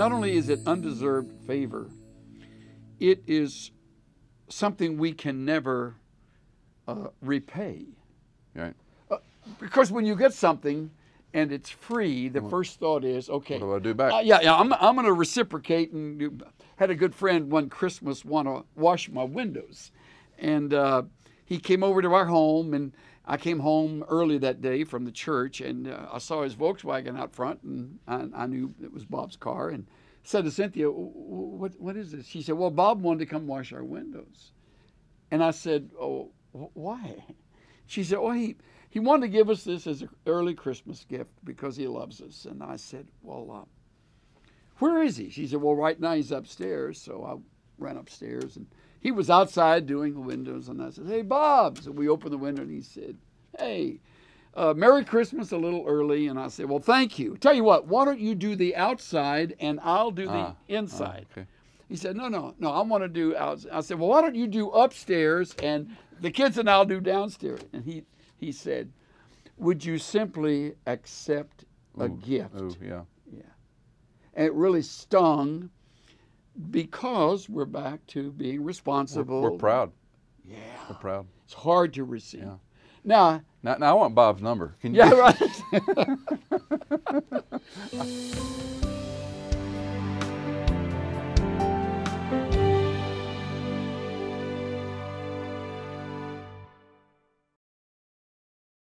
not only is it undeserved favor, it is something we can never uh, repay. Right. Because when you get something and it's free, the first thought is, okay, What do I do back? uh, yeah, yeah, I'm, I'm going to reciprocate. And do- had a good friend one Christmas want to wash my windows, and uh, he came over to our home, and I came home early that day from the church, and uh, I saw his Volkswagen out front, and I, I knew it was Bob's car, and said to Cynthia, "W- w- "What what is this?" She said, "Well, Bob wanted to come wash our windows," and I said, "Oh, wh- why?" She said, "Oh, he." He wanted to give us this as an early Christmas gift because he loves us. And I said, Well, uh, where is he? She said, Well, right now he's upstairs. So I ran upstairs and he was outside doing the windows. And I said, Hey, Bob. So we opened the window and he said, Hey, uh, Merry Christmas a little early. And I said, Well, thank you. Tell you what, why don't you do the outside and I'll do the Ah, ah, inside? okay. He said, No, no, no, I want to do outside. I said, Well, why don't you do upstairs and the kids and I'll do downstairs? And he, he said, Would you simply accept a Ooh, gift? Ooh, yeah. And it really stung because we're back to being responsible. We're, we're proud. Yeah. We're proud. It's hard to receive. Yeah. Now, Now, now I want Bob's number. Can you yeah, right.